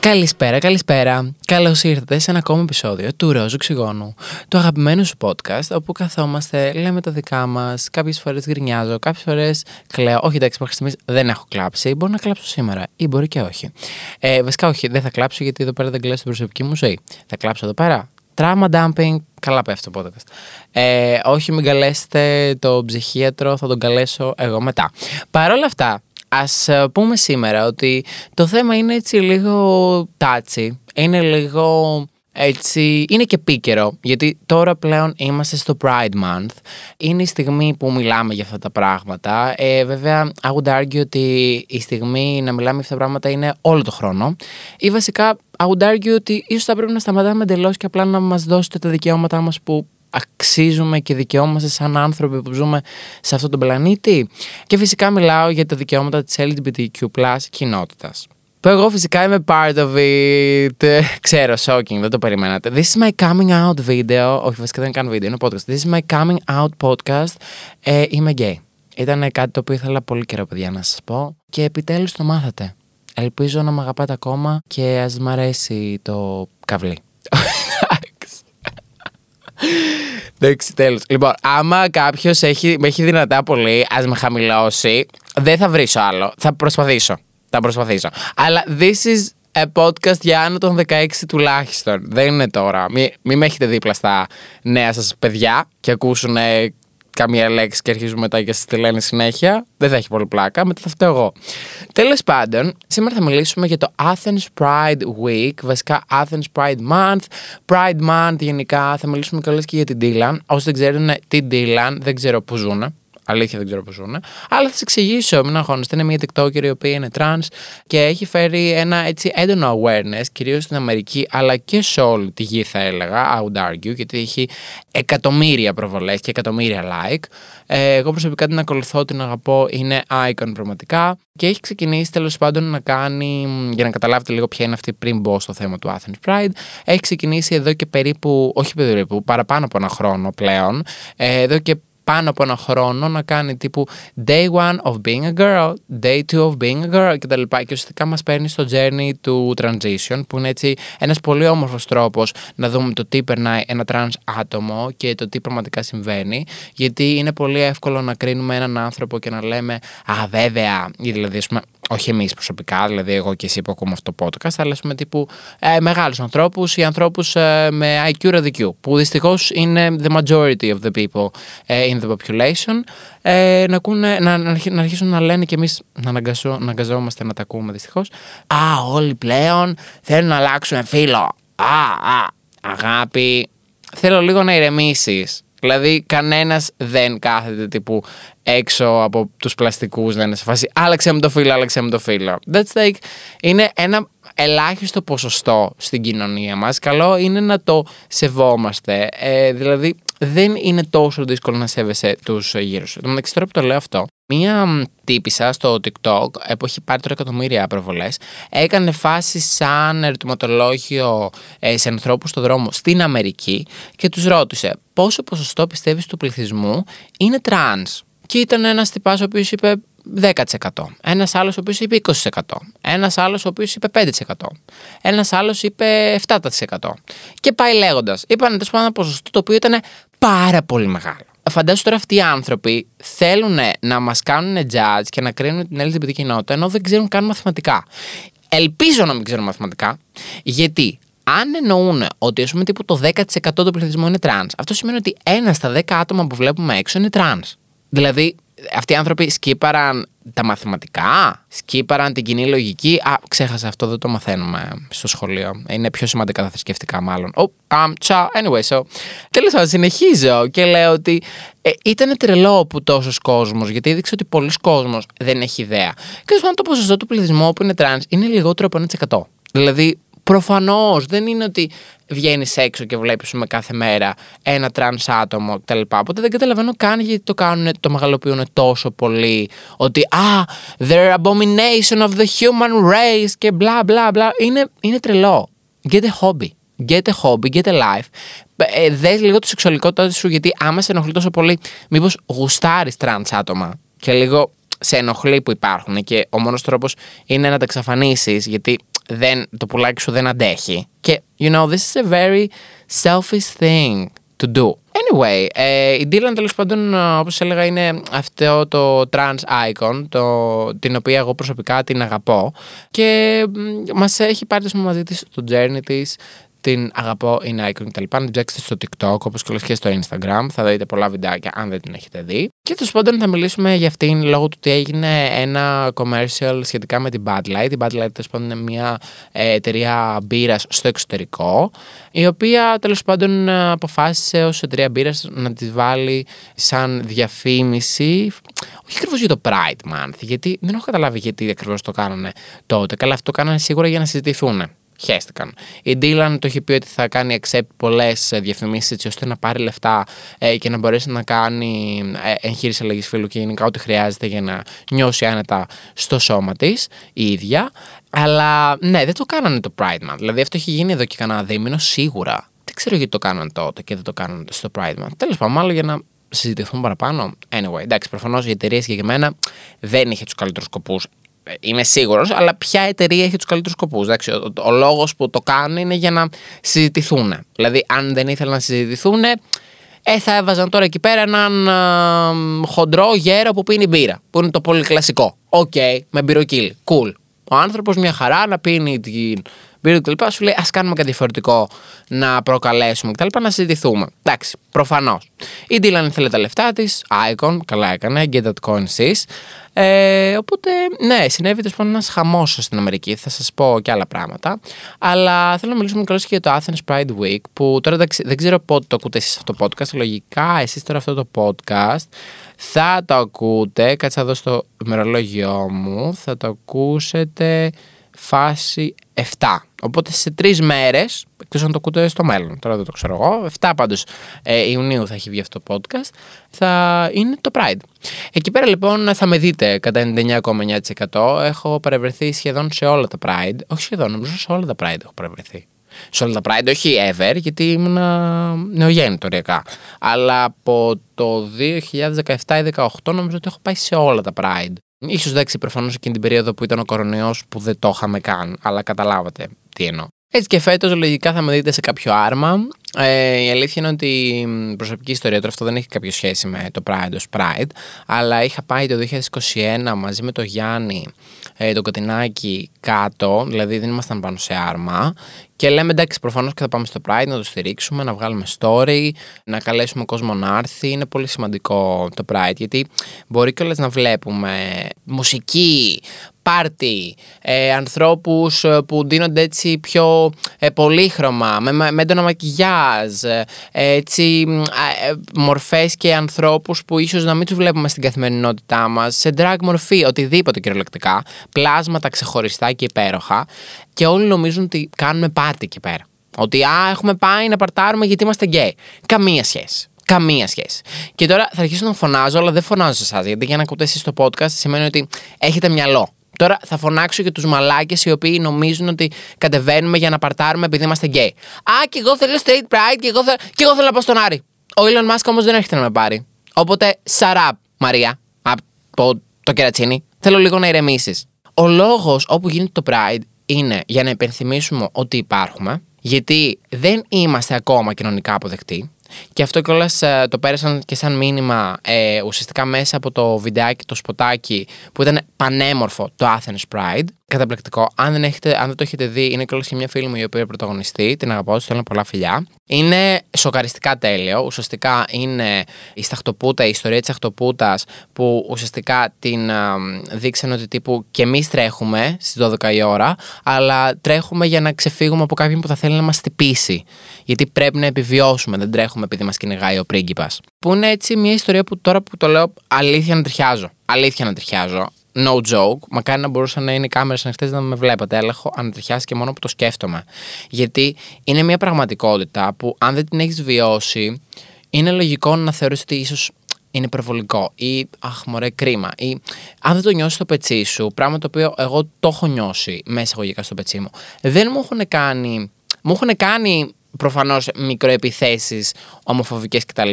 Καλησπέρα, καλησπέρα. Καλώς ήρθατε σε ένα ακόμα επεισόδιο του Ρόζου Οξυγόνου, του αγαπημένου σου podcast, όπου καθόμαστε, λέμε τα δικά μας. Κάποιες φορές γκρινιάζω, κάποιες φορές κλαίω. Όχι, εντάξει, μέχρι στιγμής δεν έχω κλάψει. Μπορεί να κλάψω σήμερα ή μπορεί και όχι. Ε, βασικά, όχι, δεν θα κλάψω γιατί εδώ πέρα δεν κλαίω στην προσωπική μου ζωή. Θα κλάψω εδώ πέρα. Trauma dumping, καλά πέφτει το podcast. Ε, όχι, μην καλέσετε το ψυχίατρο, θα τον καλέσω εγώ μετά. Παρ' όλα αυτά, Ας ε, πούμε σήμερα ότι το θέμα είναι έτσι λίγο τάτσι, είναι λίγο έτσι, είναι και επίκαιρο, γιατί τώρα πλέον είμαστε στο Pride Month. Είναι η στιγμή που μιλάμε για αυτά τα πράγματα. Ε, βέβαια, I would argue ότι η στιγμή να μιλάμε για αυτά τα πράγματα είναι όλο το χρόνο. Ή βασικά, I would argue ότι ίσως θα πρέπει να σταματάμε εντελώς και απλά να μας δώσετε τα δικαιώματά μας που αξίζουμε και δικαιόμαστε σαν άνθρωποι που ζούμε σε αυτόν τον πλανήτη. Και φυσικά μιλάω για τα δικαιώματα της LGBTQ+, κοινότητας. Που εγώ φυσικά είμαι part of it. Ξέρω, shocking, δεν το περιμένατε. This is my coming out video. Όχι, βασικά δεν κάνω βίντεο, είναι podcast. This is my coming out podcast. Ε, είμαι gay. Ήταν κάτι το οποίο ήθελα πολύ καιρό, παιδιά, να σας πω. Και επιτέλους το μάθατε. Ελπίζω να με αγαπάτε ακόμα και ας μ' αρέσει το καβλί. Εντάξει, τέλος. Λοιπόν, άμα κάποιος με έχει δυνατά πολύ, ας με χαμηλώσει, δεν θα βρίσω άλλο. Θα προσπαθήσω. Θα προσπαθήσω. Αλλά this is a podcast για άνω των 16 τουλάχιστον. Δεν είναι τώρα. Μην μη με έχετε δίπλα στα νέα σας παιδιά και ακούσουν καμία λέξη και αρχίζουμε μετά και σας τη λένε συνέχεια. Δεν θα έχει πολύ πλάκα, μετά θα φταίω εγώ. Τέλος πάντων, σήμερα θα μιλήσουμε για το Athens Pride Week, βασικά Athens Pride Month, Pride Month γενικά. Θα μιλήσουμε κιόλα και για την Dylan. Όσοι δεν ξέρουν την Dylan, δεν ξέρω πού ζουν. Αλήθεια δεν ξέρω πώς ζουν. Αλλά θα σα εξηγήσω, μην αγχώνεστε. Είναι μια TikToker η οποία είναι trans και έχει φέρει ένα έτσι έντονο awareness, κυρίως στην Αμερική, αλλά και σε όλη τη γη, θα έλεγα. I would argue, γιατί έχει εκατομμύρια προβολές και εκατομμύρια like. Ε, εγώ προσωπικά την ακολουθώ, την αγαπώ, είναι icon πραγματικά. Και έχει ξεκινήσει τέλος πάντων να κάνει, για να καταλάβετε λίγο ποια είναι αυτή πριν μπω στο θέμα του Athens Pride, έχει ξεκινήσει εδώ και περίπου, όχι περίπου, παραπάνω από ένα χρόνο πλέον, ε, εδώ και πάνω από ένα χρόνο να κάνει τύπου day one of being a girl, day two of being a girl κτλ. Και ουσιαστικά μας παίρνει στο journey του transition, που είναι έτσι ένας πολύ όμορφος τρόπος να δούμε το τι περνάει ένα trans άτομο και το τι πραγματικά συμβαίνει. Γιατί είναι πολύ εύκολο να κρίνουμε έναν άνθρωπο και να λέμε Α, βέβαια, ή δηλαδή, ας πούμε, όχι εμείς προσωπικά, δηλαδή εγώ και εσύ που ακούμε αυτό το podcast, αλλά ας πούμε τύπου ε, μεγάλους ανθρώπους ή ανθρώπους ε, με IQ ραδικιού, που δυστυχώς είναι the majority of the people ε, in the population, ε, να, ακούνε, να, να, αρχίσουν να λένε και εμείς να, να αναγκαζόμαστε να τα ακούμε δυστυχώς. Α, όλοι πλέον θέλουν να αλλάξουν φίλο. Α, α, αγάπη. Θέλω λίγο να ηρεμήσεις. Δηλαδή, κανένας δεν κάθεται τύπου έξω από τους πλαστικούς να είναι σε φάση Άλλαξε με το φίλο, άλλαξε με το φίλο. That's like, είναι ένα ελάχιστο ποσοστό στην κοινωνία μας. Καλό είναι να το σεβόμαστε. Ε, δηλαδή, δεν είναι τόσο δύσκολο να σέβεσαι τους γύρω σου. μεταξύ, τώρα που το λέω αυτό, μία τύπησα στο TikTok που έχει πάρει τώρα εκατομμύρια προβολές, έκανε φάση σαν ερωτηματολόγιο ε, σε ανθρώπους στο δρόμο στην Αμερική και τους ρώτησε πόσο ποσοστό πιστεύεις του πληθυσμού είναι τρανς; Και ήταν ένας τυπάς ο οποίος είπε 10%. Ένας άλλος ο οποίος είπε 20%. Ένας άλλος ο οποίος είπε 5%. Ένας άλλος είπε 7%. Και πάει λέγοντας. Είπαν τέλος πάντων ένα ποσοστό το οποίο ήταν πάρα πολύ μεγάλο. Φαντάζομαι τώρα αυτοί οι άνθρωποι θέλουν να μας κάνουν judge και να κρίνουν την LGBT κοινότητα ενώ δεν ξέρουν καν μαθηματικά. Ελπίζω να μην ξέρουν μαθηματικά, γιατί αν εννοούν ότι ας πούμε τύπου το 10% του πληθυσμού είναι τρανς, αυτό σημαίνει ότι ένα στα 10 άτομα που βλέπουμε έξω είναι τρανς. Δηλαδή, αυτοί οι άνθρωποι σκίπαραν τα μαθηματικά, σκίπαραν την κοινή λογική. Α, ξέχασα αυτό, δεν το μαθαίνουμε στο σχολείο. Είναι πιο σημαντικά τα θρησκευτικά, μάλλον. Oh, um, ciao. Anyway, so. Τέλος πάντων, συνεχίζω και λέω ότι ε, ήταν τρελό που τόσος κόσμος, γιατί έδειξε ότι πολλοί κόσμος δεν έχει ιδέα. Και τέλος πάντων, το ποσοστό του πληθυσμού που είναι τρανς είναι λιγότερο από 1%. Δηλαδή, Προφανώς δεν είναι ότι βγαίνεις έξω και βλέπεις με κάθε μέρα ένα τρανς άτομο κτλ. Οπότε δεν καταλαβαίνω καν γιατί το κάνουν, το μεγαλοποιούν τόσο πολύ. Ότι α, they're abomination of the human race και μπλα μπλα μπλα. Είναι, είναι τρελό. Get a hobby. Get a hobby, get a life. Ε, Δες λίγο τη σεξουαλικότητα σου, γιατί άμα σε ενοχλεί τόσο πολύ, μήπως γουστάρεις τρανς άτομα και λίγο σε ενοχλεί που υπάρχουν και ο μόνος τρόπος είναι να τα εξαφανίσεις, γιατί δεν, το πουλάκι σου δεν αντέχει. Και, you know, this is a very selfish thing to do. Anyway, ε, η Dylan τέλος πάντων, όπως έλεγα, είναι αυτό το trans icon, το, την οποία εγώ προσωπικά την αγαπώ και μας έχει πάρει μαζί της το journey της, την αγαπώ, είναι icon κτλ. Να την ψάξετε στο TikTok όπως και και στο Instagram. Θα δείτε πολλά βιντεάκια αν δεν την έχετε δει. Και τέλος πάντων θα μιλήσουμε για αυτήν λόγω του ότι έγινε ένα commercial σχετικά με την Bud Light. Η Bud Light τέλος πάντων είναι μια ε, εταιρεία μπύρας στο εξωτερικό, η οποία τέλος πάντων αποφάσισε ως εταιρεία μπύρας να τη βάλει σαν διαφήμιση. Όχι ακριβώς για το Pride Month, γιατί δεν έχω καταλάβει γιατί ακριβώς το κάνανε τότε. Καλά, αυτό το κάνανε σίγουρα για να συζητηθούν χαίστηκαν. Η Dylan το έχει πει ότι θα κάνει accept πολλές διαφημίσεις έτσι ώστε να πάρει λεφτά ε, και να μπορέσει να κάνει ε, εγχείρηση αλλαγής φύλου και γενικά ό,τι χρειάζεται για να νιώσει άνετα στο σώμα της η ίδια. Αλλά ναι, δεν το κάνανε το Pride Month. Δηλαδή αυτό έχει γίνει εδώ και κανένα δίμηνο σίγουρα. Δεν ξέρω γιατί το κάνανε τότε και δεν το κάνανε στο Pride Month. Τέλος πάντων, μάλλον για να συζητηθούν παραπάνω. Anyway, εντάξει, προφανώς η εταιρεία συγκεκριμένα δεν είχε τους καλύτερους σκοπούς είμαι σίγουρος, αλλά ποια εταιρεία έχει τους καλύτερους σκοπούς. Ο, ο λόγος που το κάνουν είναι για να συζητηθούν. Δηλαδή, αν δεν ήθελαν να συζητηθούν, ε, θα έβαζαν τώρα εκεί πέρα έναν ε, χοντρό γέρο που πίνει μπύρα. Που είναι το πολύ κλασικό. Οκ, okay, με μπυροκοίλι. Cool. Ο άνθρωπος μια χαρά να πίνει την μπύρα κτλ. Σου λέει, ας κάνουμε κάτι διαφορετικό να προκαλέσουμε κτλ. Να συζητηθούμε. Εντάξει, προφανώς. Η Dylan ήθελε τα λεφτά της. Icon, καλά έκανε. Get that coin sis. Ε, οπότε, ναι, συνέβη τέλος πάντων ένας χαμός στην Αμερική. Θα σας πω και άλλα πράγματα. Αλλά θέλω να μιλήσουμε καλώς και για το Athens Pride Week. Που τώρα δεν ξέρω πότε το ακούτε εσείς αυτό το podcast. Λογικά, εσείς τώρα αυτό το podcast θα το ακούτε. Κάτσε εδώ στο ημερολόγιο μου. Θα το ακούσετε φάση 7. Οπότε σε τρεις μέρες, εκτός αν το ακούτε στο μέλλον, τώρα δεν το ξέρω εγώ, 7 πάντως ε, Ιουνίου θα έχει βγει αυτό το podcast, θα είναι το Pride. Εκεί πέρα λοιπόν θα με δείτε κατά 99,9%. Έχω παρευρεθεί σχεδόν σε όλα τα Pride. Όχι σχεδόν, νομίζω σε όλα τα Pride έχω παρευρεθεί. Σε όλα τα Pride, όχι ever, γιατί ήμουν νεογέννητο οριακά. Αλλά από το 2017 ή 2018 νομίζω ότι έχω πάει σε όλα τα Pride. Ίσως εντάξει προφανώς εκείνη την περίοδο που ήταν ο κορονοϊός που δεν το είχαμε καν, αλλά καταλάβατε τι εννοώ. Έτσι και φέτος λογικά θα με δείτε σε κάποιο άρμα. Ε, η αλήθεια είναι ότι η προσωπική ιστορία τώρα αυτό δεν έχει κάποια σχέση με το Pride ως Pride, αλλά είχα πάει το 2021 μαζί με το Γιάννη, ε, το Κωτινάκι κάτω, δηλαδή δεν ήμασταν πάνω σε άρμα και λέμε εντάξει, προφανώς και θα πάμε στο Pride να το στηρίξουμε, να βγάλουμε story, να καλέσουμε κόσμο να έρθει. Είναι πολύ σημαντικό το Pride γιατί μπορεί κιόλας να βλέπουμε μουσική, πάρτι, ε, ανθρώπους ε, που ντύνονται έτσι πιο ε, πολύχρωμα, με, με έντονα μακιγιάζ, ε, έτσι ε, μορφές και ανθρώπους που ίσως να μην τους βλέπουμε στην καθημερινότητά μας, σε drag μορφή, οτιδήποτε κυριολεκτικά, πλάσματα ξεχωριστά και υπέροχα και όλοι νομίζουν ότι κάνουμε πάρτι εκεί πέρα. Ότι α, έχουμε πάει να παρτάρουμε γιατί είμαστε γκέι. Καμία σχέση. Καμία σχέση. Και τώρα θα αρχίσω να φωνάζω, αλλά δεν φωνάζω σε εσάς. Γιατί για να ακούτε εσείς το podcast σημαίνει ότι έχετε μυαλό. Τώρα θα φωνάξω για τους μαλάκες οι οποίοι νομίζουν ότι κατεβαίνουμε για να παρτάρουμε επειδή είμαστε γκέι. Α, και εγώ θέλω straight pride και εγώ, θέλω, και εγώ θέλω να πάω στον Άρη. Ο Elon Musk όμως δεν έρχεται να με πάρει. Οπότε, σαράπ, Μαρία, από το κερατσίνι. Θέλω λίγο να ηρεμήσεις. Ο λόγος όπου γίνεται το pride είναι για να υπενθυμίσουμε ότι υπάρχουμε, γιατί δεν είμαστε ακόμα κοινωνικά αποδεκτοί. Και αυτό κιόλας ε, το πέρασαν και σαν μήνυμα ε, ουσιαστικά μέσα από το βιντεάκι, το σποτάκι που ήταν πανέμορφο το Athens Pride. Καταπληκτικό. Αν δεν, έχετε, αν δεν το έχετε δει, είναι κιόλας και μια φίλη μου η οποία πρωταγωνιστεί. Την αγαπάω, της θέλω πολλά φιλιά. Είναι σοκαριστικά τέλειο. Ουσιαστικά είναι η σταχτοπούτα, η ιστορία της σταχτοπούτας που ουσιαστικά την α, δείξαν ότι τύπου και εμείς τρέχουμε στις 12 η ώρα, αλλά τρέχουμε για να ξεφύγουμε από κάποιον που θα θέλει να μας τυπήσει. Γιατί πρέπει να επιβιώσουμε, δεν τρέχουμε επειδή μας κυνηγάει ο πρίγκιπας. Που είναι έτσι μια ιστορία που τώρα που το λέω αλήθεια να τριχιάζω. Αλήθεια να τριχιάζω. no joke. Μακάρι να μπορούσαν να είναι οι κάμερε ανοιχτέ να με βλέπατε. Αλλά έχω ανατριχιάσει και μόνο που το σκέφτομαι. Γιατί είναι μια πραγματικότητα που αν δεν την έχεις βιώσει, είναι λογικό να θεωρήσει ότι ίσως είναι υπερβολικό ή αχ μωρέ κρίμα ή αν δεν το νιώσεις στο πετσί σου, πράγμα το οποίο εγώ το έχω νιώσει μέσα εισαγωγικά στο πετσί μου, δεν μου έχουν κάνει, μου έχουν κάνει προφανώς μικροεπιθέσεις ομοφοβικές κτλ.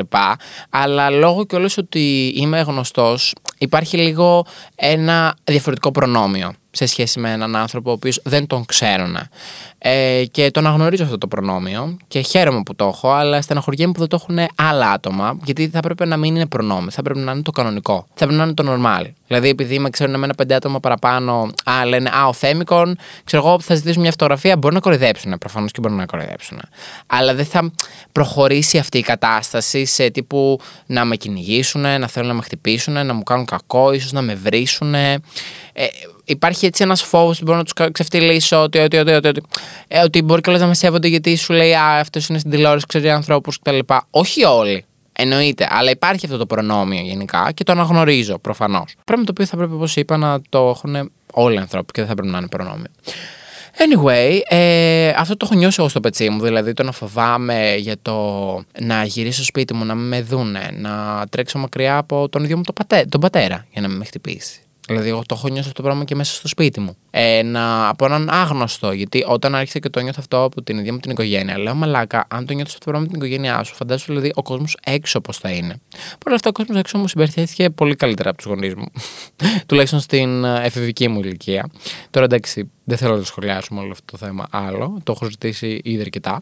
Αλλά λόγω και όλες ότι είμαι γνωστός, υπάρχει λίγο ένα διαφορετικό προνόμιο σε σχέση με έναν άνθρωπο ο οποίος δεν τον ξέρουν. Ε, και τον αναγνωρίζω αυτό το προνόμιο και χαίρομαι που το έχω, αλλά στεναχωριέμαι που δεν το έχουν άλλα άτομα, γιατί θα πρέπει να μην είναι προνόμιο, θα πρέπει να είναι το κανονικό. Θα πρέπει να είναι το normal. Δηλαδή, επειδή με ξέρουν εμένα πέντε άτομα παραπάνω, α, λένε Α, ο Θέμικον, ξέρω εγώ, θα ζητήσουν μια φωτογραφία, μπορεί να κοροϊδέψουν. Προφανώς και μπορεί να κοροϊδέψουν. Αλλά δεν θα προχωρήσει αυτή η κατάσταση σε τύπου να με κυνηγήσουν, να θέλουν να με χτυπήσουν, να μου κάνουν κακό, ίσως να με βρίσουν. Ε, υπάρχει έτσι ένας φόβος που μπορώ να τους ξεφτυλίσω ότι, ότι, ότι, ότι, ότι, ε, ότι μπορεί κιόλα να με σέβονται γιατί σου λέει Α, αυτός είναι στην τηλεόραση, ξέρει ανθρώπους κτλ. Όχι όλοι. Εννοείται, αλλά υπάρχει αυτό το προνόμιο γενικά και το αναγνωρίζω προφανώς. Πράγμα το οποίο θα πρέπει, όπως είπα, να το έχουν όλοι οι άνθρωποι και δεν θα πρέπει να είναι προνόμιο. Anyway, ε, αυτό το έχω νιώσει εγώ στο πετσί μου. Δηλαδή το να φοβάμαι για το να γυρίσω στο σπίτι μου, να με δούνε, να τρέξω μακριά από τον ίδιο μου τον πατέρα για να με χτυπήσει. Δηλαδή, εγώ το έχω νιώσει αυτό το πράγμα και μέσα στο σπίτι μου. Ε, να, από έναν άγνωστο. Γιατί όταν άρχισα και το νιώθω αυτό από την ίδια μου την οικογένεια, λέω Μαλάκα, αν το νιώθω αυτό το πράγμα με την οικογένειά σου, φαντάζομαι δηλαδή ο κόσμος έξω πώς θα είναι. Παρ' όλα αυτά, ο κόσμος έξω μου συμπεριφέρθηκε πολύ καλύτερα από τους γονείς μου. Τουλάχιστον στην ε, εφηβική μου ηλικία. Τώρα εντάξει, δεν θέλω να το σχολιάσουμε όλο αυτό το θέμα άλλο. Το έχω ζητήσει ήδη αρκετά.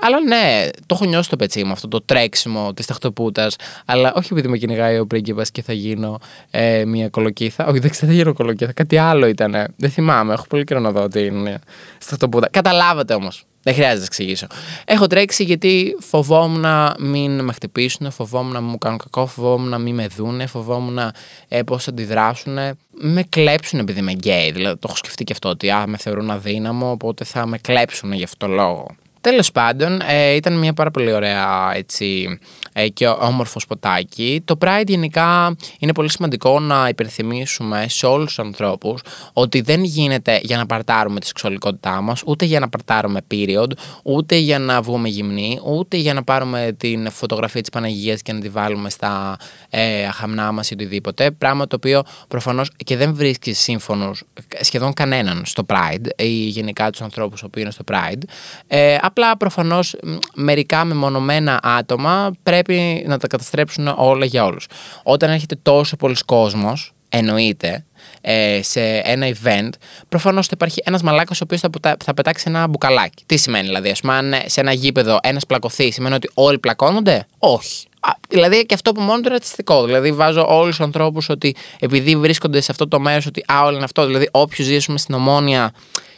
Αλλά ναι, το έχω νιώσει το πετσί μου αυτό το τρέξιμο της ταχτοπούτας. Αλλά όχι επειδή με κυνηγάει ο πρίγκιπας και θα γίνω ε, μια κολοκύθα. Όχι, δεν ξέρω, θα γίνω κολοκύθα. Κάτι άλλο ήταν. Δεν θυμάμαι. Έχω πολύ καιρό να δω ότι είναι σταχτοπούτα. Καταλάβατε όμως. Δεν χρειάζεται να εξηγήσω. Έχω τρέξει γιατί φοβόμουν να μην με χτυπήσουν, φοβόμουν να μου κάνουν κακό, φοβόμουν να μην με δούνε, φοβόμουν ε, πώς αντιδράσουν. Με κλέψουν επειδή είμαι γκέι. Δηλαδή το έχω σκεφτεί και αυτό ότι α, με θεωρούν αδύναμο, οπότε θα με κλέψουν γι' αυτό το λόγο. Τέλος πάντων, ε, ήταν μια πάρα πολύ ωραία έτσι, ε, και όμορφο σποτάκι. Το Pride γενικά είναι πολύ σημαντικό να υπενθυμίσουμε σε όλους τους ανθρώπους ότι δεν γίνεται για να παρτάρουμε τη σεξουαλικότητά μας, ούτε για να παρτάρουμε period, ούτε για να βγούμε γυμνοί, ούτε για να πάρουμε την φωτογραφία της Παναγίας και να τη βάλουμε στα ε, αχαμνά μας ή οτιδήποτε. Πράγμα το οποίο προφανώς και δεν βρίσκει σύμφωνος σχεδόν κανέναν στο Pride ή γενικά τους ανθρώπους που είναι στο Pride. Ε, Απλά προφανώς μερικά μεμονωμένα άτομα πρέπει να τα καταστρέψουν όλα για όλους. Όταν έρχεται τόσο πολλοί κόσμος, εννοείται, ε, σε ένα event, προφανώς θα υπάρχει ένας μαλάκας ο οποίος θα, θα πετάξει ένα μπουκαλάκι. Τι σημαίνει δηλαδή, ας πούμε, αν σε ένα γήπεδο ένας πλακωθείς, σημαίνει ότι όλοι πλακώνονται; Όχι. Α, δηλαδή και αυτό που μόνο είναι ρατσιστικό. Δηλαδή βάζω όλους τους ανθρώπους ότι επειδή βρίσκονται σε αυτό το μέρος, ότι α, όλοι είναι αυτό. Δηλαδή, όποιος ζήσουμε στην ομόνια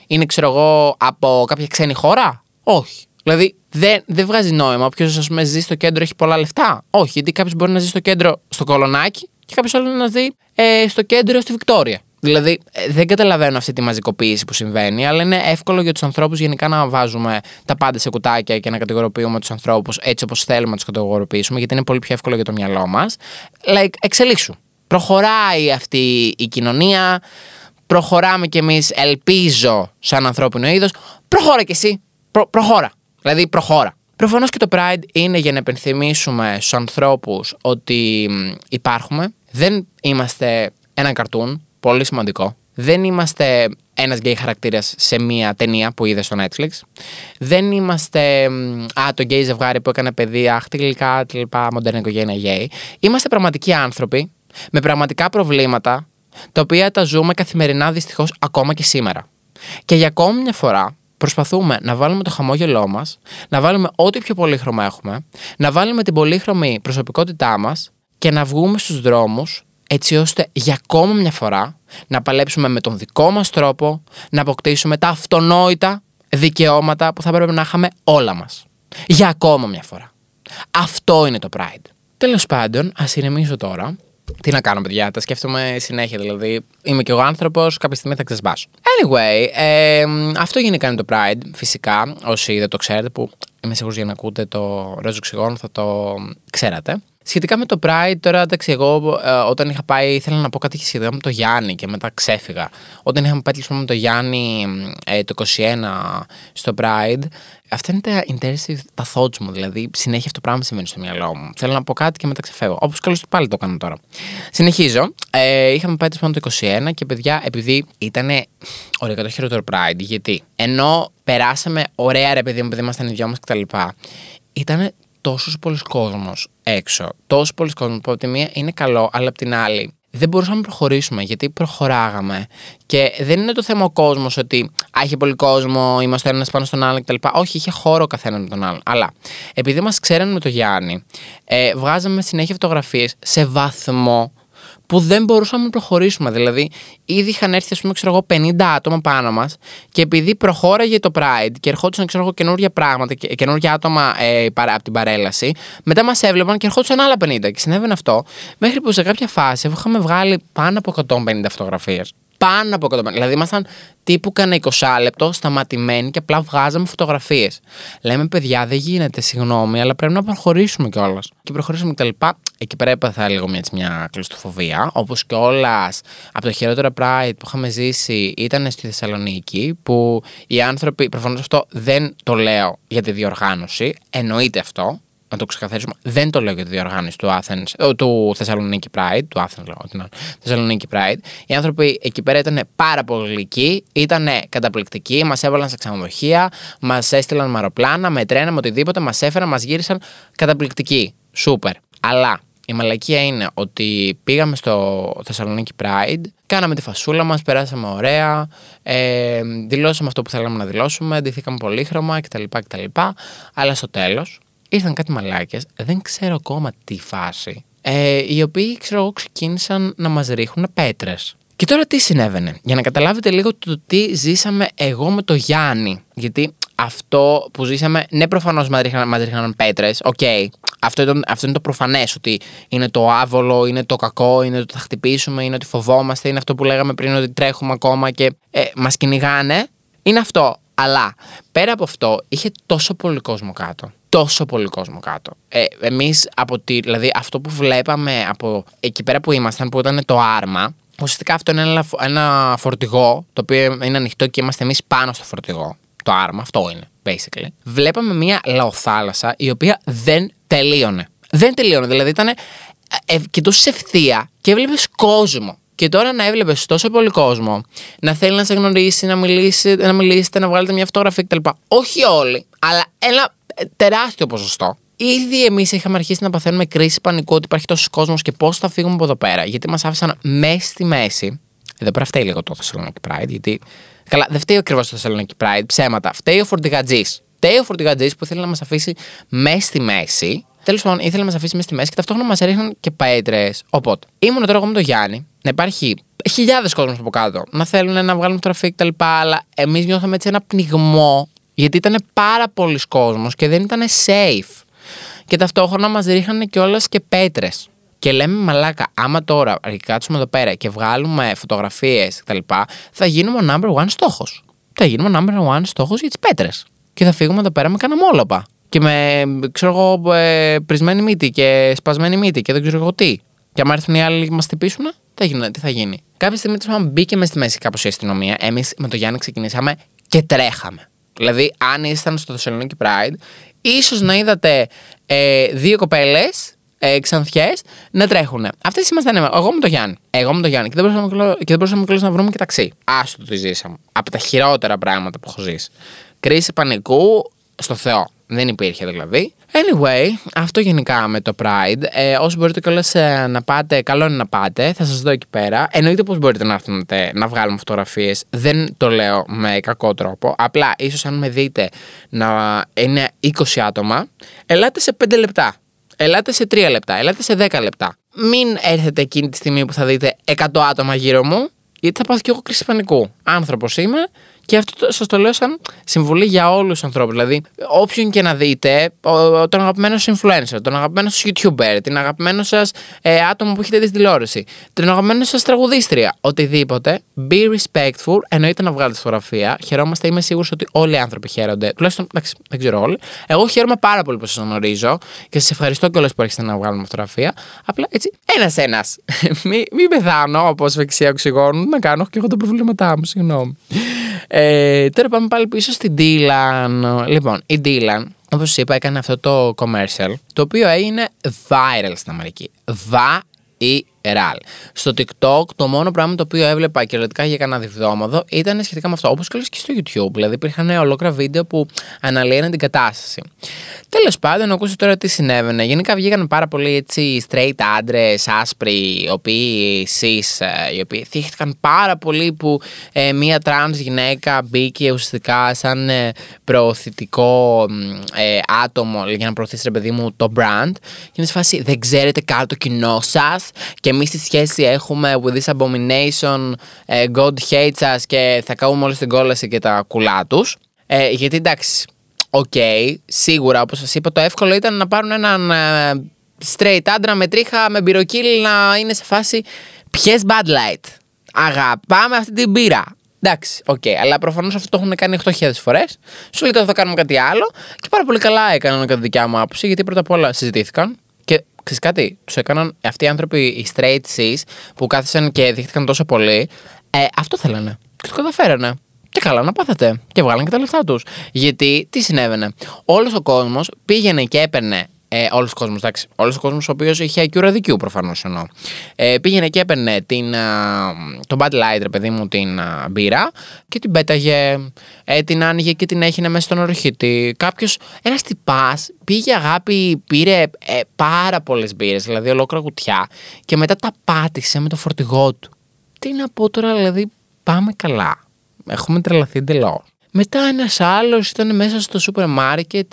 είναι, ξέρω εγώ, από κάποια ξένη χώρα. Όχι. Δηλαδή δεν, δεν βγάζει νόημα. Όποιος ας πούμε ζει στο κέντρο έχει πολλά λεφτά. Όχι, γιατί κάποιος μπορεί να ζει στο κέντρο στο κολονάκι και κάποιος άλλος να ζει ε, στο κέντρο στη Βικτόρια. Δηλαδή, ε, δεν καταλαβαίνω αυτή τη μαζικοποίηση που συμβαίνει, αλλά είναι εύκολο για τους ανθρώπους γενικά να βάζουμε τα πάντα σε κουτάκια και να κατηγοροποιούμε τους ανθρώπους έτσι όπως θέλουμε να τους κατηγοροποιήσουμε, γιατί είναι πολύ πιο εύκολο για το μυαλό μας. Like, εξελίξου. Προχωράει αυτή η κοινωνία. Προχωράμε κι εμείς, ελπίζω, σαν ανθρώπινο είδος. Προχώρα κι εσύ. Προ, προχώρα. Δηλαδή, προχώρα. Προφανώς και το Pride είναι για να υπενθυμίσουμε στους ανθρώπους ότι υπάρχουμε. Δεν είμαστε ένα cartoon. Πολύ σημαντικό. Δεν είμαστε ένας γκέι χαρακτήρας σε μία ταινία που είδες στο Netflix. Δεν είμαστε α, το γκέι ζευγάρι που έκανε παιδί, αχ, τι γλυκά, τι λοιπά, μοντέρνα οικογένεια γκέι. Είμαστε πραγματικοί άνθρωποι με πραγματικά προβλήματα τα οποία τα ζούμε καθημερινά δυστυχώς ακόμα και σήμερα. Και για ακόμη μια φορά προσπαθούμε να βάλουμε το χαμόγελό μας, να βάλουμε ό,τι πιο πολύχρωμα έχουμε, να βάλουμε την πολύχρωμη προσωπικότητά μας και να βγούμε στους δρόμους έτσι ώστε για ακόμα μια φορά να παλέψουμε με τον δικό μας τρόπο να αποκτήσουμε τα αυτονόητα δικαιώματα που θα πρέπει να είχαμε όλα μας. Για ακόμα μια φορά. Αυτό είναι το Pride. Τέλος πάντων, ας ηρεμήσω τώρα τι να κάνω, παιδιά, τα σκέφτομαι συνέχεια. Δηλαδή, είμαι και εγώ άνθρωπος, κάποια στιγμή θα ξεσπάσω. Anyway, ε, αυτό γενικά είναι το Pride. Φυσικά, όσοι δεν το ξέρετε, που είμαι σίγουρος για να ακούτε το Ρόζο Ξυγόνο, θα το ξέρατε. Σχετικά με το Pride, τώρα εντάξει, εγώ ε, όταν είχα πάει, ήθελα να πω κάτι σχετικά με το Γιάννη και μετά ξέφυγα. Όταν είχαμε πάει λοιπόν, με το Γιάννη ε, το 21 στο Pride, αυτά είναι τα intensive, τα thoughts μου. Δηλαδή, συνέχεια αυτό το πράγμα συμβαίνει στο μυαλό μου. Θέλω να πω κάτι και μετά ξεφεύγω. Όπως καλώς πάλι το έκανα τώρα. Συνεχίζω. Ε, είχαμε πάει πάνω το 21 και παιδιά, επειδή ήταν ωραία το χειρότερο Pride, γιατί ενώ περάσαμε ωραία ρε παιδί μου, επειδή ήμασταν οι δυο μας κτλ. Ήταν τόσος πολλοί κόσμος έξω. Τόσος πολλοί κόσμος που από τη μία είναι καλό, αλλά από την άλλη δεν μπορούσαμε να προχωρήσουμε γιατί προχωράγαμε. Και δεν είναι το θέμα ο κόσμος ότι α, είχε πολύ κόσμο, είμαστε ένας πάνω στον άλλο κτλ. Όχι, είχε χώρο ο καθένας με τον άλλον. Αλλά επειδή μας ξέρανε με το Γιάννη, ε, βγάζαμε συνέχεια φωτογραφίες σε βαθμό που δεν μπορούσαμε να προχωρήσουμε. Δηλαδή, ήδη είχαν έρθει, ας πούμε, ξέρω εγώ, 50 άτομα πάνω μας και επειδή προχώραγε το Pride και ερχόντουσαν, ξέρω εγώ, καινούργια πράγματα και καινούργια άτομα ε, από την παρέλαση, μετά μας έβλεπαν και ερχόντουσαν άλλα 50. Και συνέβαινε αυτό, μέχρι που σε κάποια φάση είχαμε βγάλει πάνω από 150 φωτογραφίες πάνω από 150. Δηλαδή, ήμασταν τύπου κανένα 20 λεπτό σταματημένοι και απλά βγάζαμε φωτογραφίες. Λέμε, παιδιά, δεν γίνεται, συγγνώμη, αλλά πρέπει να προχωρήσουμε κιόλας. Και προχωρήσουμε κτλ. Εκεί πέρα έπαθα λίγο μια, έτσι, μια κλειστοφοβία. Όπως και όλας από το χειρότερο Pride που είχαμε ζήσει ήταν στη Θεσσαλονίκη, που οι άνθρωποι, προφανώς αυτό δεν το λέω για τη διοργάνωση, εννοείται αυτό να το ξεκαθαρίσουμε, δεν το λέω για τη διοργάνωση του, Athens, ε, του Θεσσαλονίκη Pride, του Athens λέω, την Θεσσαλονίκη Pride. Οι άνθρωποι εκεί πέρα ήταν πάρα πολύ γλυκοί, ήταν καταπληκτικοί, μας έβαλαν σε ξενοδοχεία, μας έστειλαν με αεροπλάνα, με τρένα, με οτιδήποτε, μας έφεραν, μας γύρισαν καταπληκτικοί. Σούπερ. Αλλά η μαλακία είναι ότι πήγαμε στο Θεσσαλονίκη Pride, κάναμε τη φασούλα μας, περάσαμε ωραία, ε, δηλώσαμε αυτό που θέλαμε να δηλώσουμε, ντυθήκαμε πολύχρωμα κτλ. κτλ. Αλλά στο τέλος ήρθαν κάτι μαλάκες, δεν ξέρω ακόμα τι φάση, ε, οι οποίοι ξέρω εγώ ξεκίνησαν να μας ρίχνουν πέτρες. Και τώρα τι συνέβαινε, για να καταλάβετε λίγο το τι ζήσαμε εγώ με το Γιάννη. Γιατί αυτό που ζήσαμε, ναι, προφανώς μας ρίχναν πέτρες. Οκ, okay. Αυτό, αυτό είναι το προφανές, ότι είναι το άβολο, είναι το κακό, είναι το ότι θα χτυπήσουμε, είναι ότι φοβόμαστε, είναι αυτό που λέγαμε πριν ότι τρέχουμε ακόμα και ε, μας κυνηγάνε. Είναι αυτό. Αλλά πέρα από αυτό, είχε τόσο πολύ κόσμο κάτω τόσο πολύ κόσμο κάτω. Ε, Εμείς από τη. Δηλαδή, αυτό που βλέπαμε από εκεί πέρα που ήμασταν, που ήταν το άρμα, ουσιαστικά αυτό είναι ένα, ένα φορτηγό, το οποίο είναι ανοιχτό και είμαστε εμείς πάνω στο φορτηγό. Το άρμα, αυτό είναι, basically. Βλέπαμε μια λαοθάλασσα η οποία δεν τελείωνε. Δεν τελείωνε, δηλαδή ήταν. Ε, κοιτούσες ευθεία και έβλεπες κόσμο. Και τώρα να έβλεπες τόσο πολύ κόσμο να θέλει να σε γνωρίσει, να, μιλήσει, να μιλήσετε, να βγάλετε μια φωτογραφία κτλ. Όχι όλοι, αλλά ένα τεράστιο ποσοστό. Ήδη εμείς είχαμε αρχίσει να παθαίνουμε κρίση πανικού ότι υπάρχει τόσος κόσμος και πώς θα φύγουμε από εδώ πέρα. Γιατί μας άφησαν μέσα στη μέση. Εδώ πέρα φταίει λίγο το Θεσσαλονίκη Pride, γιατί. Καλά, δεν φταίει ακριβώς το Θεσσαλονίκη Pride, ψέματα. Φταίει ο Φορτηγατζή. Φταίει ο Φορτηγατζή που ήθελε να μας αφήσει μέσα στη μέση. Τέλος πάντων, ήθελε να μας αφήσει μέσα στη μέση και ταυτόχρονα μας έριχναν και πέτρες. Οπότε, ήμουν τώρα εγώ με τον Γιάννη, να υπάρχει χιλιάδες κόσμος από κάτω, να θέλουν να βγάλουν τραφή κτλ. Αλλά εμείς νιώθαμε έτσι ένα πνιγμό γιατί ήταν πάρα πολλοί κόσμος και δεν ήταν safe. Και ταυτόχρονα μας ρίχνανε κιόλας και πέτρες. Και λέμε μαλάκα, άμα τώρα κάτσουμε εδώ πέρα και βγάλουμε φωτογραφίες κτλ., θα γίνουμε ο number one στόχος. Θα γίνουμε ο number one στόχος για τις πέτρες. Και θα φύγουμε εδώ πέρα με κανένα μόλοπα. Και με, ξέρω εγώ, ε, πρισμένη μύτη και σπασμένη μύτη και δεν ξέρω εγώ τι. Και άμα έρθουν οι άλλοι και μας τυπήσουν, τι θα γίνει. Κάποια στιγμή τέλο μπήκε μες στη μέση κάπως η αστυνομία. Εμείς με το Γιάννη ξεκινήσαμε και τρέχαμε. Δηλαδή, αν ήσταν στο Θεσσαλονίκη Pride, ίσως να είδατε ε, δύο κοπέλες ε, ξανθιές να τρέχουν. Αυτές ήμασταν εγώ με τον Γιάννη. Εγώ με τον Γιάννη. Και δεν μπορούσαμε, και δεν μπορούσαμε να βρούμε και ταξί. Άστο το ζήσαμε. Από τα χειρότερα πράγματα που έχω ζήσει. Κρίση πανικού στο Θεό. Δεν υπήρχε δηλαδή. Anyway, αυτό γενικά με το Pride. Ε, όσο μπορείτε κιόλας ε, να πάτε, καλό είναι να πάτε. Θα σας δω εκεί πέρα. Εννοείται πως μπορείτε να έρθετε να βγάλουμε φωτογραφίες. Δεν το λέω με κακό τρόπο. Απλά, ίσως αν με δείτε να είναι 20 άτομα, ελάτε σε 5 λεπτά. Ελάτε σε 3 λεπτά. Ελάτε σε 10 λεπτά. Μην έρθετε εκείνη τη στιγμή που θα δείτε 100 άτομα γύρω μου, γιατί θα πάθω κι εγώ κρίση πανικού. Άνθρωπος είμαι Και αυτό σας το λέω σαν συμβουλή για όλους τους ανθρώπους. Δηλαδή, όποιον και να δείτε, ο- τον αγαπημένο σας influencer, τον αγαπημένο σας YouTuber, την αγαπημένο σας ε, άτομο που έχετε δει στην τηλεόραση, την αγαπημένο σας τραγουδίστρια, οτιδήποτε, be respectful, εννοείται να βγάλετε φωτογραφία. Χαιρόμαστε, είμαι σίγουρος ότι όλοι οι άνθρωποι χαίρονται. Τουλάχιστον, εντάξει, δεν ξέρω όλοι. Εγώ χαίρομαι πάρα πολύ που σας γνωρίζω και σας ευχαριστώ κιόλας που έρχεστε να βγάλουμε φωτογραφία. Απλά έτσι, ένα-ένα. μην μη πεθάνω όπως βεξιά οξυγόνου, να κάνω και εγώ τα προβλήματά μου, συγγνώμη. Ε, τώρα πάμε πάλι πίσω στην Dylan. Λοιπόν, η Dylan, όπως είπα, έκανε αυτό το commercial, το οποίο έγινε viral στην Αμερική. Viral. Στο TikTok, το μόνο πράγμα το οποίο έβλεπα κυριολεκτικά για κανένα διβδόμαδο ήταν σχετικά με αυτό. Όπως και και στο YouTube. Δηλαδή, υπήρχαν ολόκληρα βίντεο που αναλύανε την κατάσταση. Τέλος πάντων, ακούστε τώρα τι συνέβαινε. Γενικά βγήκαν πάρα πολλοί έτσι straight άντρες, άσπροι, οι οποίοι cis, ε, οι οποίοι θύχτηκαν πάρα πολύ που ε, μία τρανς γυναίκα μπήκε ουσιαστικά σαν ε, προωθητικό μ, ε, άτομο για να προωθήσει ρε παιδί μου το brand. Και είναι σε φάση, δεν ξέρετε καν το κοινό σας και εμείς τι σχέση έχουμε with this abomination, ε, God hates us και θα κάνουμε όλη την κόλαση και τα κουλά τους. Ε, γιατί εντάξει, Οκ, σίγουρα όπως σας είπα το εύκολο ήταν να πάρουν έναν ε, straight άντρα με τρίχα, με μπυροκοίλι να είναι σε φάση ποιες Bud Light. Αγαπάμε αυτή την μπύρα. Εντάξει, οκ, αλλά προφανώς αυτό το έχουν κάνει 8.000 φορές. Σου λέει τώρα θα κάνουμε κάτι άλλο. Και πάρα πολύ καλά έκαναν κατά δικιά μου άποψη, γιατί πρώτα απ' όλα συζητήθηκαν. Και ξέρεις κάτι, τους έκαναν αυτοί οι άνθρωποι, οι straight cis, που κάθισαν και θίχτηκαν τόσο πολύ. Ε, αυτό θέλανε. Και το καταφέρανε. Και καλά να πάθατε. Και βγάλαν και τα λεφτά τους. Γιατί τι συνέβαινε; Όλος ο κόσμος πήγαινε και έπαιρνε. Ε, όλος ο κόσμος, εντάξει. Όλος ο κόσμος ο οποίος είχε IQ δικιού προφανώς εννοώ. Ε, πήγαινε και έπαιρνε την, α, το Bad Light, ρε παιδί μου, την α, μπύρα και την πέταγε. Ε, την άνοιγε και την έχινε μέσα στον οροχήτη. Κάποιος, ένας τυπάς, πήγε αγάπη, πήρε ε, πάρα πολλές μπύρες, δηλαδή ολόκληρα κουτιά και μετά τα πάτησε με το φορτηγό του. Τι να πω τώρα, δηλαδή, πάμε καλά. Έχουμε τρελαθεί εντελώς. Μετά ένας άλλος ήταν μέσα στο σούπερ μάρκετ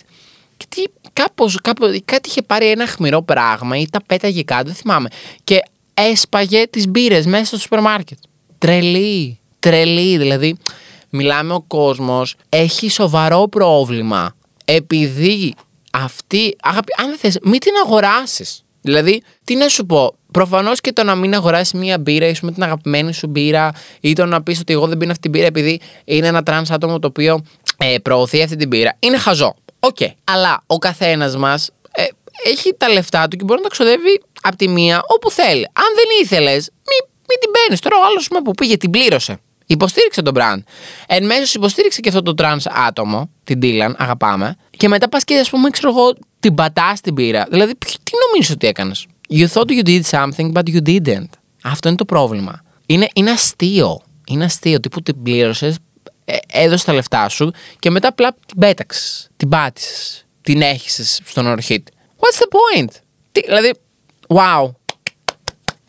και τι, κάπως, κάπως, κάτι είχε πάρει ένα χμηρό πράγμα ή τα πέταγε κάτω, δεν θυμάμαι. Και έσπαγε τις μπύρες μέσα στο σούπερ μάρκετ. Τρελή. Τρελή. Δηλαδή, μιλάμε ο κόσμος έχει σοβαρό πρόβλημα. Επειδή αυτή. Αγαπη, αν δεν θες, μην την αγοράσεις. Δηλαδή, τι να σου πω, προφανώς και το να μην αγοράσεις μία μπύρα, ίσως με την αγαπημένη σου μπύρα, ή το να πεις ότι εγώ δεν πίνω αυτή την μπύρα επειδή είναι ένα τρανς άτομο το οποίο ε, προωθεί αυτή την μπύρα, είναι χαζό. Οκ. Αλλά ο καθένας μας ε, έχει τα λεφτά του και μπορεί να τα ξοδεύει από τη μία όπου θέλει. Αν δεν ήθελες, μην, μην την παίρνεις. Τώρα ο άλλος που πήγε την πλήρωσε. Υποστήριξε το brand. Εμμέσως υποστήριξε και αυτό το trans άτομο, την Dylan, αγαπάμε. Και μετά πας και ας πούμε, ξέρω εγώ, την πατάς την μπύρα. Δηλαδή, ποιο- τι νομίζεις ότι έκανες; You thought you did something, but you didn't. Αυτό είναι το πρόβλημα. Είναι, είναι αστείο. Είναι αστείο. Τύπου την πλήρωσες, έδωσε τα λεφτά σου και μετά απλά την πέταξες. Την πάτησες. Την έχισε στον ορχήτη. What's the point? Τι, δηλαδή, wow.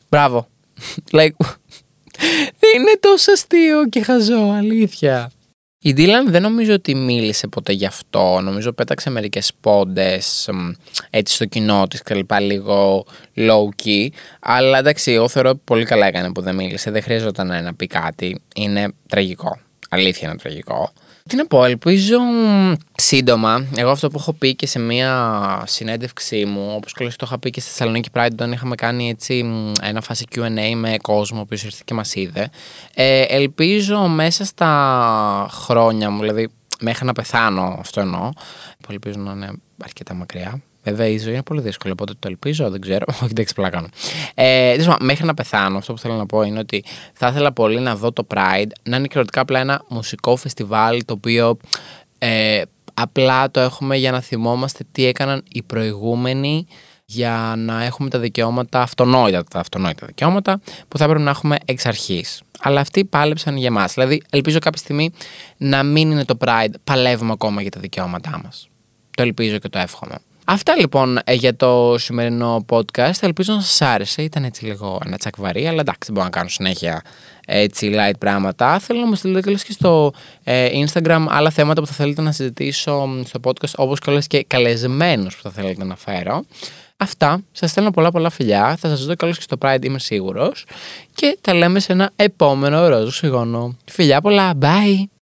Μπράβο. like, δεν είναι τόσο αστείο και χαζό, αλήθεια. Η Dylan δεν νομίζω ότι μίλησε ποτέ γι' αυτό. Νομίζω πέταξε μερικές πόντες έτσι στο κοινό της και λοιπά, λίγο low key. Αλλά εντάξει, εγώ θεωρώ ότι πολύ καλά έκανε που δεν μίλησε. Δεν χρειαζόταν να πει κάτι. Είναι τραγικό. Αλήθεια είναι τραγικό. Τι να πω, ελπίζω μ, σύντομα. Εγώ αυτό που έχω πει και σε μία συνέντευξή μου, όπως και το είχα πει και στη Θεσσαλονίκη Pride, όταν είχαμε κάνει έτσι μ, ένα φάση QA με κόσμο, ο οποίος ήρθε και μας είδε. Ε, ελπίζω μέσα στα χρόνια μου, δηλαδή μέχρι να πεθάνω, αυτό εννοώ, που ελπίζω να είναι αρκετά μακριά. Βέβαια η ζωή είναι πολύ δύσκολη, οπότε το ελπίζω, δεν ξέρω. Όχι, εντάξει, πλάκα κάνω. Ε, τέλος πάντων, μέχρι να πεθάνω, αυτό που θέλω να πω είναι ότι θα ήθελα πολύ να δω το Pride να είναι κυριολεκτικά απλά ένα μουσικό φεστιβάλ το οποίο ε, απλά το έχουμε για να θυμόμαστε τι έκαναν οι προηγούμενοι για να έχουμε τα δικαιώματα αυτονόητα, τα αυτονόητα δικαιώματα που θα έπρεπε να έχουμε εξ αρχής. Αλλά αυτοί πάλεψαν για μα. Δηλαδή, ελπίζω κάποια στιγμή να μην είναι το Pride, παλεύουμε ακόμα για τα δικαιώματά μας. Το ελπίζω και το εύχομαι. Αυτά λοιπόν ε, για το σημερινό podcast. Ελπίζω να σας άρεσε. Ήταν έτσι λίγο ένα τσακβαρί, αλλά εντάξει, δεν μπορώ να κάνω συνέχεια έτσι light πράγματα. Θέλω να μου στείλετε και και στο ε, Instagram άλλα θέματα που θα θέλετε να συζητήσω μ, στο podcast, όπως και όλες και καλεσμένους που θα θέλετε να φέρω. Αυτά. Σας στέλνω πολλά πολλά φιλιά. Θα σας δω καλώς και στο Pride, είμαι σίγουρος. Και τα λέμε σε ένα επόμενο ροζ οξυγόνο. Φιλιά πολλά. Bye!